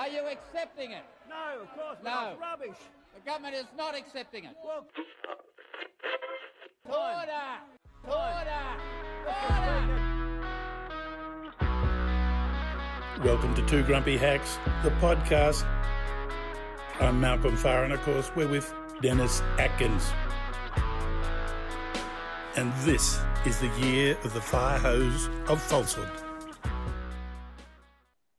Are you accepting it? No, of course No. not. It's rubbish. The government is not accepting it. Well, Order! Order! Order! Welcome to Two Grumpy Hacks, the podcast. I'm Malcolm Farr, and of course, we're with Dennis Atkins. And this is the year of the fire hose of falsehood.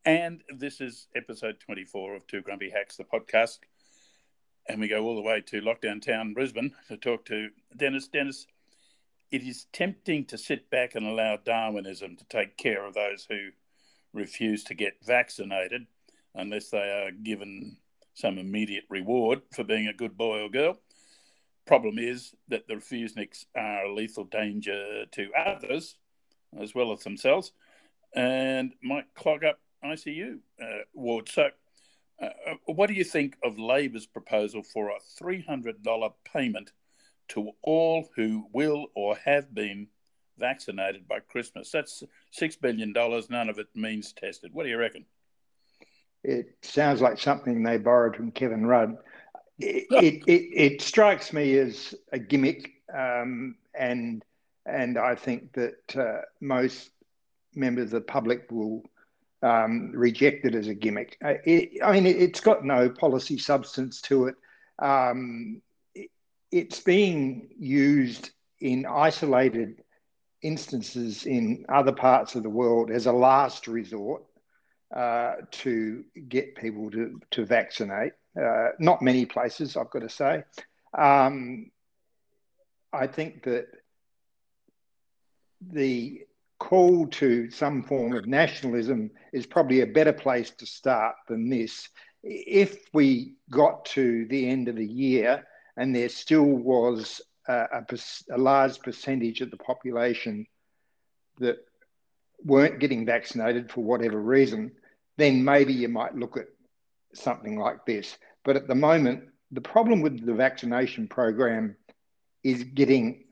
And this is episode 24 of Two Grumpy Hacks, the podcast. And we go all the way to lockdown town, Brisbane, to talk to Dennis. Dennis, it is tempting to sit back and allow Darwinism to take care of those who refuse to get vaccinated unless they are given some immediate reward for being a good boy or girl. Problem is that the refuseniks are a lethal danger to others as well as themselves and might clog up ICU uh, wards. So, uh, what do you think of Labor's proposal for a $300 payment to all who will or have been vaccinated by Christmas? That's $6 billion. None of it means tested. What do you reckon? It sounds like something they borrowed from Kevin Rudd. It, it, it, it strikes me as a gimmick, um, and and I think that uh, most members of the public will um, reject it as a gimmick. Uh, it, I mean, it, has got no policy substance to it. Um, it's being used in isolated instances in other parts of the world as a last resort uh, to get people to, to vaccinate. Uh, not many places, I've got to say. Um, I think that the call to some form of nationalism is probably a better place to start than this. If we got to the end of the year and there still was a, a, a large percentage of the population that weren't getting vaccinated for whatever reason, then maybe you might look at something like this. But at the moment, the problem with the vaccination program is getting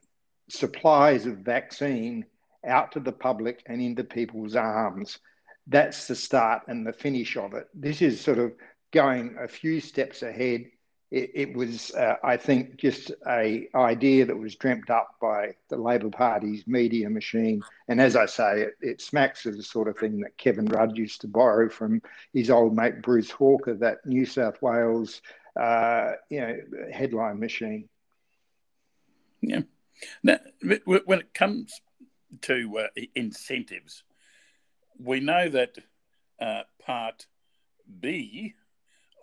supplies of vaccine out to the public and into people's arms. That's the start and the finish of it. This is sort of going a few steps ahead. It, it was, uh, I think, just a idea that was dreamt up by the Labor Party's media machine. And as I say, it, it smacks of the sort of thing that Kevin Rudd used to borrow from his old mate Bruce Hawker, that New South Wales, uh, you know, headline machine. Yeah. Now, when it comes to uh, incentives, we know that uh, Part B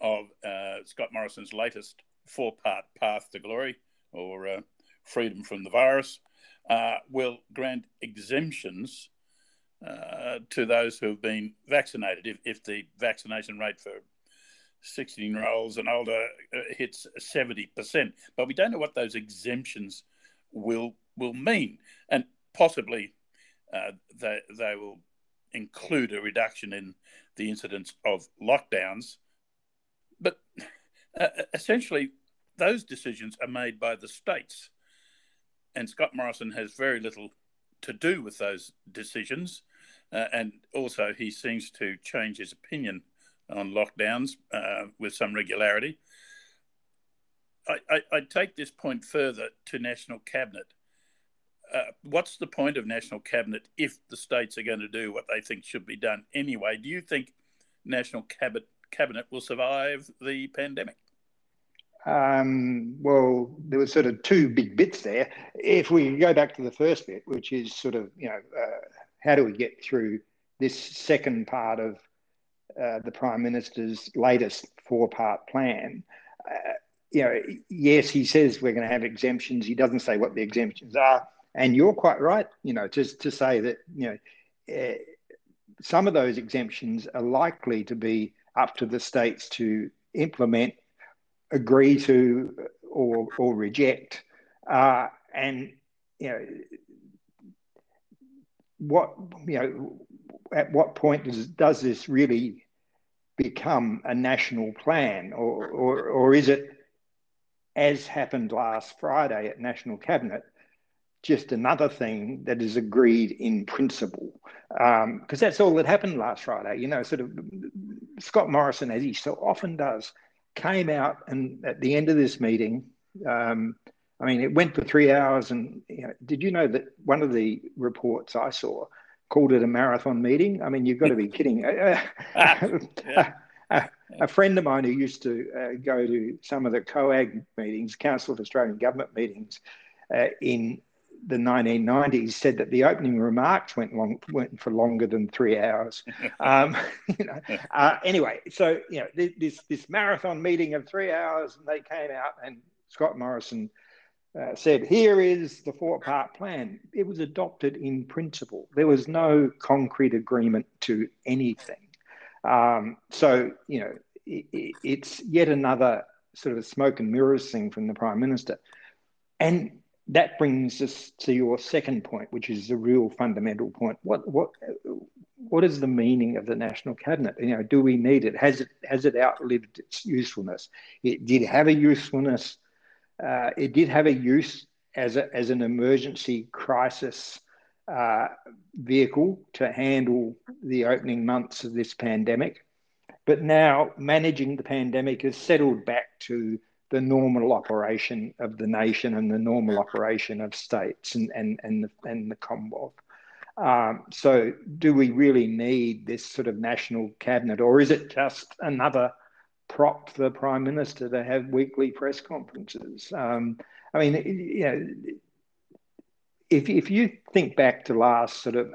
of uh, Scott Morrison's latest four part path to glory or uh, freedom from the virus uh, will grant exemptions uh, to those who have been vaccinated if, if the vaccination rate for 16 year olds and older hits 70%. But we don't know what those exemptions will will mean. And possibly uh, they, they will include a reduction in the incidence of lockdowns. But uh, essentially, those decisions are made by the states. And Scott Morrison has very little to do with those decisions. Uh, and also, he seems to change his opinion on lockdowns uh, with some regularity. I, I, I, take this point further to National Cabinet. Uh, what's the point of National Cabinet if the states are going to do what they think should be done anyway? Do you think National Cabinet, cabinet will survive the pandemic? Um, well, there were sort of two big bits there. If we go back to the first bit, which is sort of, you know, uh, how do we get through this second part of uh, the Prime Minister's latest four part plan? Uh, you know, yes, he says we're going to have exemptions. He doesn't say what the exemptions are. And you're quite right, you know, just to say that, you know, uh, some of those exemptions are likely to be up to the states to implement, agree to, or, or reject. Uh, and, you know, what, you know, at what point does, does this really become a national plan or, or, or is it, as happened last Friday at National Cabinet, just another thing that is agreed in principle. Because um, that's all that happened last Friday. You know, sort of Scott Morrison, as he so often does, came out and at the end of this meeting, um, I mean, it went for three hours. And you know, did you know that one of the reports I saw called it a marathon meeting? I mean, you've got to be kidding. yeah. a, a, friend of mine who used to uh, go to some of the COAG meetings, Council of Australian Government meetings, uh, in the 1990s said that the opening remarks went long went for longer than three hours. Um, you know, uh, anyway, so you know this this marathon meeting of three hours, and they came out, and Scott Morrison uh, said, "Here is the four-part plan." It was adopted in principle. There was no concrete agreement to anything. Um, so you know, it, it's yet another sort of smoke and mirrors thing from the prime minister, and that brings us to your second point, which is the real fundamental point. What what what is the meaning of the national cabinet? You know, do we need it? Has it has it outlived its usefulness? It did have a usefulness. Uh, it did have a use as a, as an emergency crisis uh, vehicle to handle the opening months of this pandemic. But now managing the pandemic has settled back to the normal operation of the nation and the normal operation of states and, and, and, the, and the Commonwealth. Um, so, do we really need this sort of national cabinet, or is it just another prop for the prime minister to have weekly press conferences? Um, I mean, you know, if if you think back to last sort of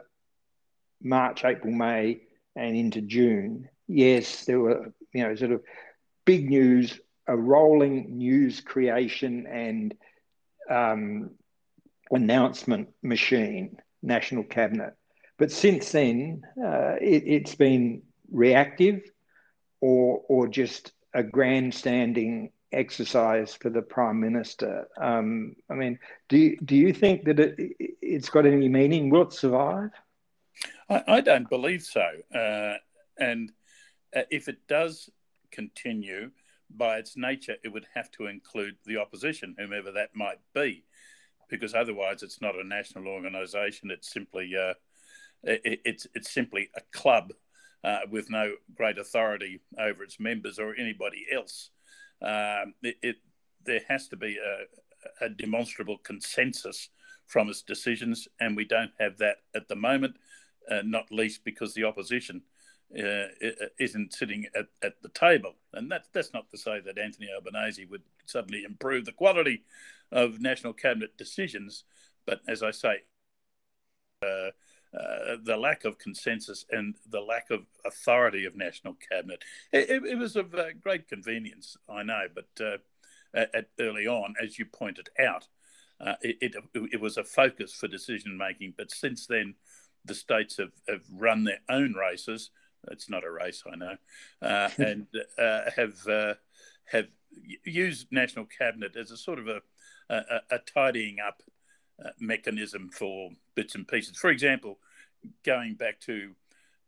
March, April, May, and into June, yes, there were you know sort of big news a rolling news creation and um, announcement machine, national cabinet. But since then, uh, it, has been reactive or, or just a grandstanding exercise for the prime minister. Um, I mean, do you, do you think that it, it's got any meaning? Will it survive? I, I don't believe so. Uh, and uh, if it does continue, by its nature, it would have to include the opposition, whomever that might be, because otherwise it's not a national organisation. It's simply uh, it, it's it's simply a club uh, with no great authority over its members or anybody else. Um, it, it, there has to be a, a demonstrable consensus from its decisions, and we don't have that at the moment. Uh, not least because the opposition uh, isn't sitting at, at the table. And that, that's not to say that Anthony Albanese would suddenly improve the quality of national cabinet decisions, but as I say, uh, uh, the lack of consensus and the lack of authority of national cabinet. It, it was of uh, great convenience, I know, but uh, at, early on, as you pointed out, uh, it, it, it was a focus for decision making. But since then, the states have, have run their own races it's not a race, I know, uh, and uh, have uh, have used national cabinet as a sort of a a, a tidying up uh, mechanism for bits and pieces. For example, going back to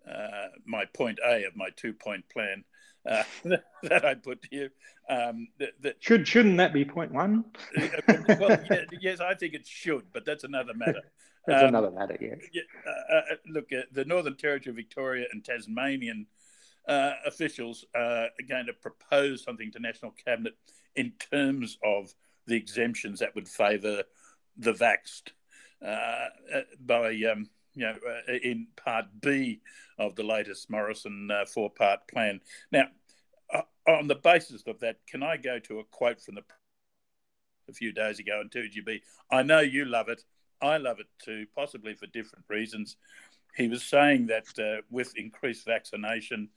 uh, my point A of my two point plan. Uh, that I put to you. Um, that, that, should shouldn't that be point one? well, yeah, yes, I think it should, but that's another matter. That's um, another matter, yes. Yeah, uh, uh, look, uh, the Northern Territory, Victoria, and Tasmanian uh, officials are going to propose something to National Cabinet in terms of the exemptions that would favour the vaxed by, um, you know, in Part B of the latest Morrison four-part plan. Now, on the basis of that, can I go to a quote from the a few days ago on 2GB? I know you love it. I love it too, possibly for different reasons. He was saying that uh, with increased vaccination,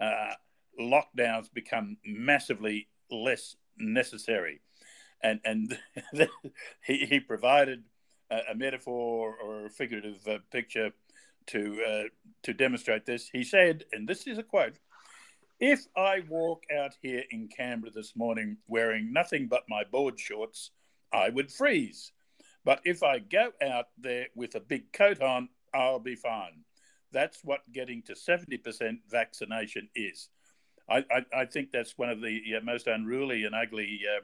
uh, lockdowns become massively less necessary. And, and he, he provided a, a, metaphor or a figurative uh, picture to, uh, to demonstrate this. He said, and this is a quote If I walk out here in Canberra this morning wearing nothing but my board shorts, I would freeze. But if I go out there with a big coat on, I'll be fine. That's what getting to 70% vaccination is. I, I, I think that's one of the uh, most unruly and ugly uh,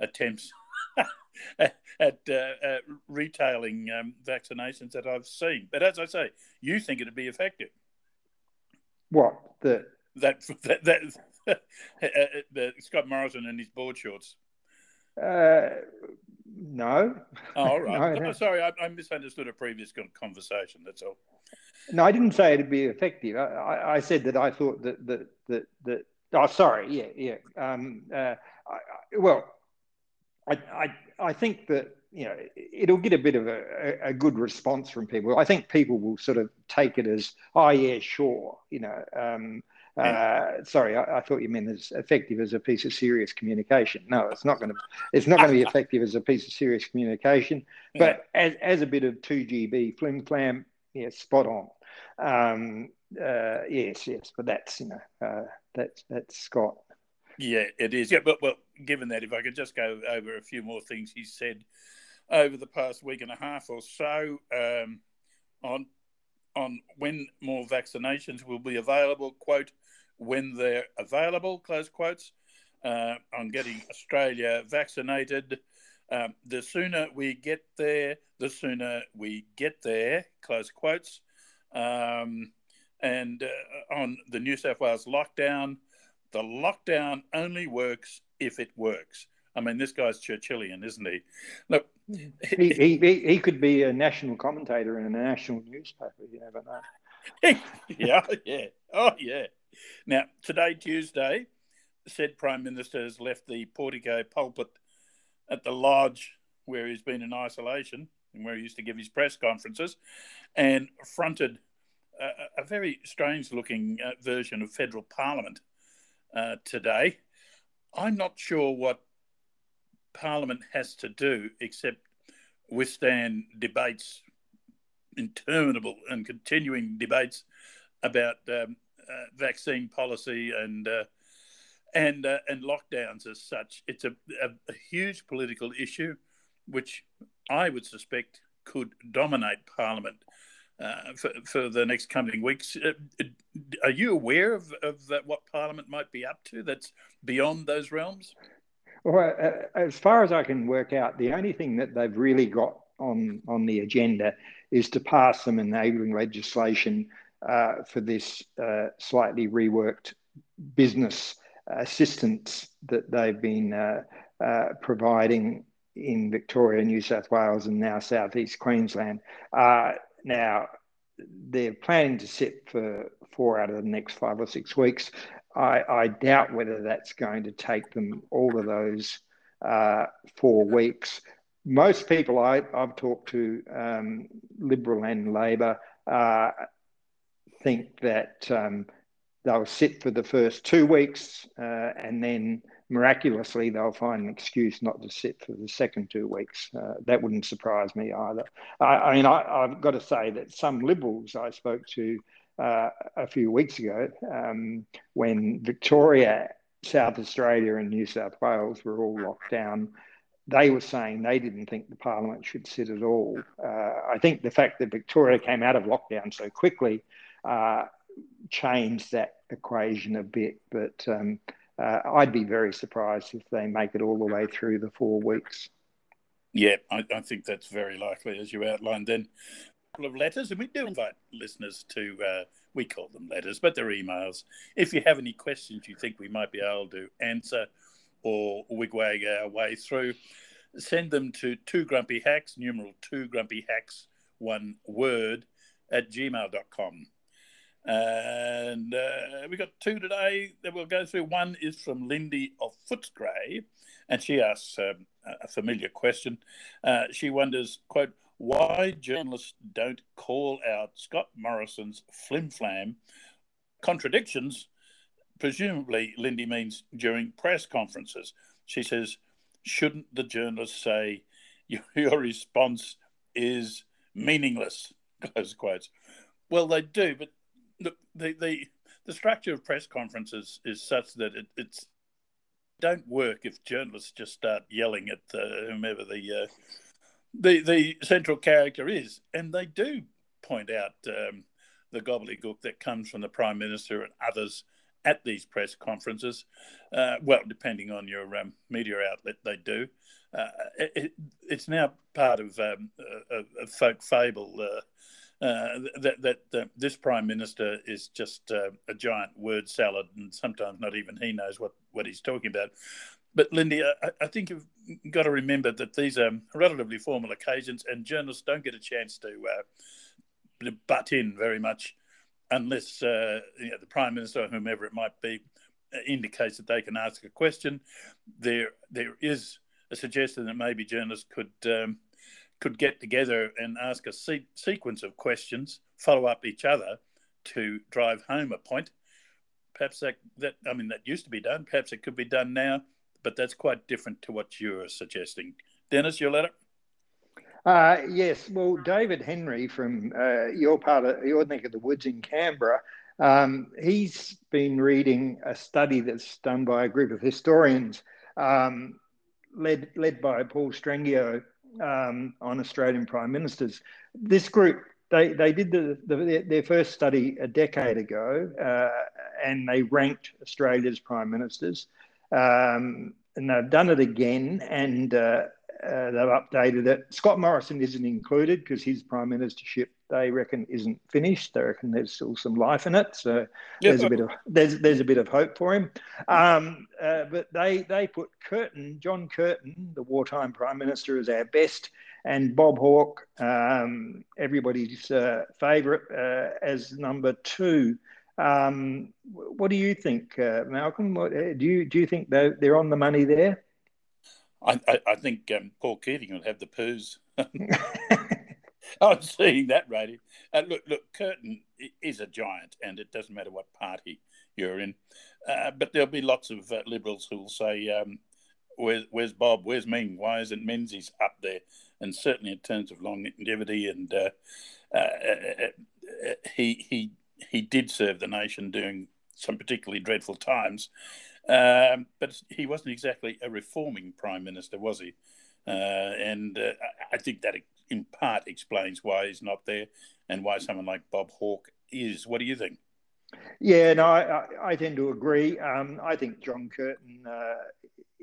attempts at, at uh, uh, retailing um, vaccinations that I've seen. But as I say, you think it'd be effective. What? The that that, that uh, Scott Morrison and his board shorts? Uh, no. Oh, all right. no, sorry, I, I, misunderstood a previous conversation. That's all. No, I didn't say it'd be effective. I, I said that I thought that that that that. Oh, sorry. Yeah, yeah. Um, uh, I, well, I, I I think that you know it'll get a bit of a, a, good response from people. I think people will sort of take it as, oh yeah, sure. You know, um, uh, sorry, I, I, thought you meant as effective as a piece of serious communication. No, it's not going to. It's not going to be effective as a piece of serious communication. But yeah. as, as a bit of two GB flim flam, yeah, spot on. Um, uh, yes, yes, but that's you know uh, that's that's Scott. Yeah, it is. Yeah, but well, given that, if I could just go over a few more things he said over the past week and a half or so um, on on when more vaccinations will be available. Quote when they're available, close quotes, uh, on getting Australia vaccinated. Um, the sooner we get there, the sooner we get there, close quotes. Um, and uh, on the New South Wales lockdown, the lockdown only works if it works. I mean, this guy's Churchillian, isn't he? Look, he, he, he, he could be a national commentator in a national newspaper. You never know. yeah, yeah. Oh, yeah. Now, today, Tuesday, said Prime Minister has left the portico pulpit at the lodge where he's been in isolation and where he used to give his press conferences and fronted a, a very strange looking uh, version of federal parliament uh, today. I'm not sure what Parliament has to do except withstand debates, interminable and continuing debates about um, uh, vaccine policy and uh, and uh, and lockdowns as such. It's a, a, a, huge political issue, which I would suspect could dominate Parliament uh, for for the next coming weeks. Uh, are you aware of, of what Parliament might be up to? That's beyond those realms. Well, as far as I can work out, the only thing that they've really got on on the agenda is to pass some enabling legislation uh, for this uh, slightly reworked business assistance that they've been uh, uh providing in Victoria, New South Wales, and now Southeast Queensland. Uh, now, they're planning to sit for four out of the next five or six weeks. I, I doubt whether that's going to take them all of those uh, four weeks. Most people I, have talked to, um, Liberal and Labor, uh, think that um, they'll sit for the first two weeks uh, and then miraculously they'll find an excuse not to sit for the second two weeks. Uh, that wouldn't surprise me either. I, I mean, I, have got to say that some Liberals I spoke to uh, a few weeks ago um, when Victoria, South Australia, and New South Wales were all locked down. They were saying they didn't think the parliament should sit at all. Uh, I think the fact that Victoria came out of lockdown so quickly uh, changed that equation a bit. But um, uh, I'd be very surprised if they make it all the way through the four weeks. Yeah, I, I think that's very likely, as you outlined. Then a couple of letters, and we do invite listeners to, uh, we call them letters, but they're emails. If you have any questions you think we might be able to answer or wigwag our way through, send them to two grumpy hacks, numeral two grumpy hacks, one word, at gmail.com. And uh, we got two today that we'll go through. One is from Lindy of Footscray, and she asks um, a familiar question. Uh, she wonders, quote, why journalists don't call out Scott Morrison's flim flam contradictions. Presumably, Lindy means during press conferences. She says, shouldn't the journalist say, your response is meaningless? Close quotes. Well, they do, but the, the, the structure of press conferences is such that it, it's don't work if journalists just start yelling at uh, whomever the uh, the the central character is, and they do point out um, the gobbledygook that comes from the prime minister and others at these press conferences. Uh, well, depending on your um, media outlet, they do. Uh, it, it's now part of um, a, folk fable. Uh, that that uh, this prime minister is just uh, a giant word salad, and sometimes not even he knows what what he's talking about. But Lindy, I, I think you've got to remember that these are relatively formal occasions, and journalists don't get a chance to uh, butt in very much unless uh, you know, the prime minister or whomever it might be indicates that they can ask a question. There, there is a suggestion that maybe journalists could um, could get together and ask a se- sequence of questions, follow up each other to drive home a point. Perhaps that, that I mean that used to be done. Perhaps it could be done now, but that's quite different to what you're suggesting. Dennis, your letter. Uh, yes, well, David Henry from uh, your part of your neck of the woods in Canberra um, he's been reading a study that's done by a group of historians, um, led led by Paul Strangio um, on Australian prime ministers. This group they they did the, the, their first study a decade ago, uh, and they ranked Australia's prime ministers. Um, and they've done it again, and uh, uh, they've updated it. Scott Morrison isn't included because his prime ministership they reckon isn't finished. They reckon there's still some life in it. So there's a bit of there's there's a bit of hope for him. Um, uh, but they they put Curtin, John Curtin, the wartime prime minister, as our best, and Bob Hawke, um, everybody's uh, favourite, uh, as number two. Um, what do you think, uh, Malcolm? What, do you do you think they're, they're on the money there? I, I, I think um, Paul Keating will have the poos. I'm seeing that rating. Uh, look, look, Curtin is a giant, and it doesn't matter what party you're in. Uh, but there'll be lots of uh, liberals who will say, um, where's, where's, Bob? Where's Ming? Why isn't Menzies up there? And certainly in terms of longevity, and uh, uh, uh, he he he did serve the nation during some particularly dreadful times. Um, but he wasn't exactly a reforming prime minister, was he? Uh, and uh, I think that in part explains why he's not there and why someone like Bob Hawke is. What do you think? Yeah, no, I, I tend to agree. Um, I think John Curtin uh,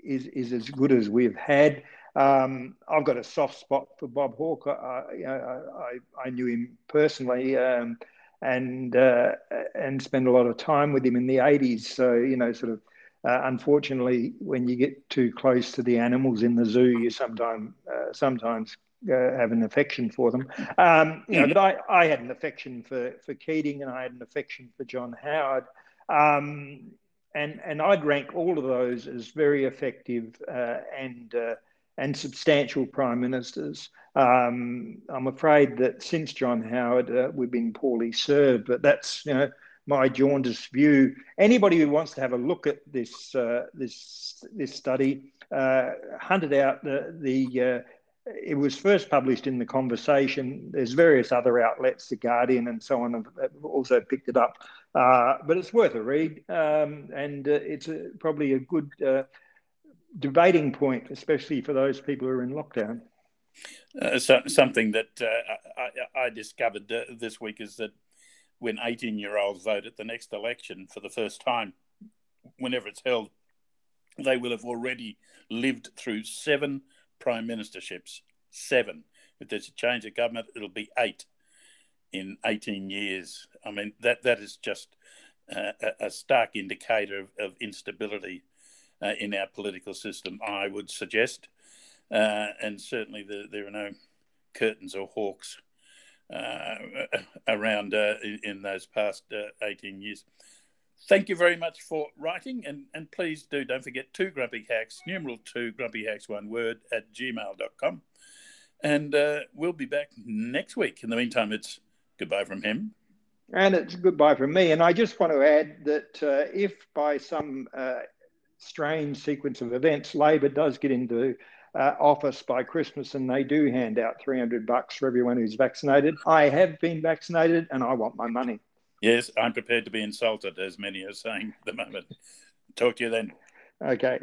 is is as good as we've had. Um, I've got a soft spot for Bob Hawke. I, I, I knew him personally um, and uh, and spent a lot of time with him in the '80s. So you know, sort of uh, unfortunately, when you get too close to the animals in the zoo, you sometimes uh, sometimes uh, have an affection for them. Um, you know, but I, I had an affection for for Keating, and I had an affection for John Howard, um, and and I'd rank all of those as very effective uh, and uh, and substantial prime ministers. Um, I'm afraid that since John Howard, uh, we've been poorly served, but that's you know my jaundiced view. Anybody who wants to have a look at this uh, this this study, uh, hunted out the the. Uh, it was first published in the Conversation. There's various other outlets, the Guardian and so on, have also picked it up. Uh, but it's worth a read, um, and uh, it's a, probably a good uh, debating point, especially for those people who are in lockdown. So, something that I, I, discovered this week is that when 18 year olds vote at the next election for the first time, whenever it's held, they will have already lived through seven prime ministerships. Seven. If there's a change of government, it'll be eight in 18 years. I mean, that, that is just uh, a stark indicator of, of instability uh, in our political system, I would suggest. Uh, and certainly the, there are no curtains or hawks around uh, in, those past uh, 18 years. Thank you very much for writing, and, and please do don't forget two grumpy hacks, numeral two grumpy hacks, one word at gmail.com. And uh, we'll be back next week. In the meantime, it's goodbye from him. And it's goodbye from me. And I just want to add that uh, if by some uh, strange sequence of events, Labor does get into uh, office by Christmas, and they do hand out 300 bucks for everyone who's vaccinated. I have been vaccinated, and I want my money. Yes, I'm prepared to be insulted, as many are saying at the moment. Talk to you then. Okay.